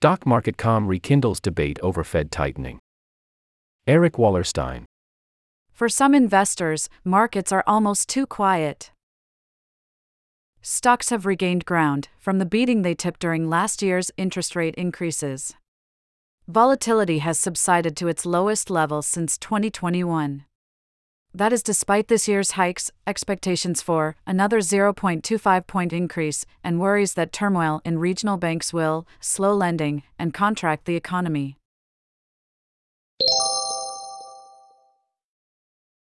Stock market calm rekindles debate over Fed tightening. Eric Wallerstein. For some investors, markets are almost too quiet. Stocks have regained ground from the beating they took during last year's interest rate increases. Volatility has subsided to its lowest level since 2021. That is despite this year's hikes, expectations for another 0.25 point increase, and worries that turmoil in regional banks will slow lending and contract the economy.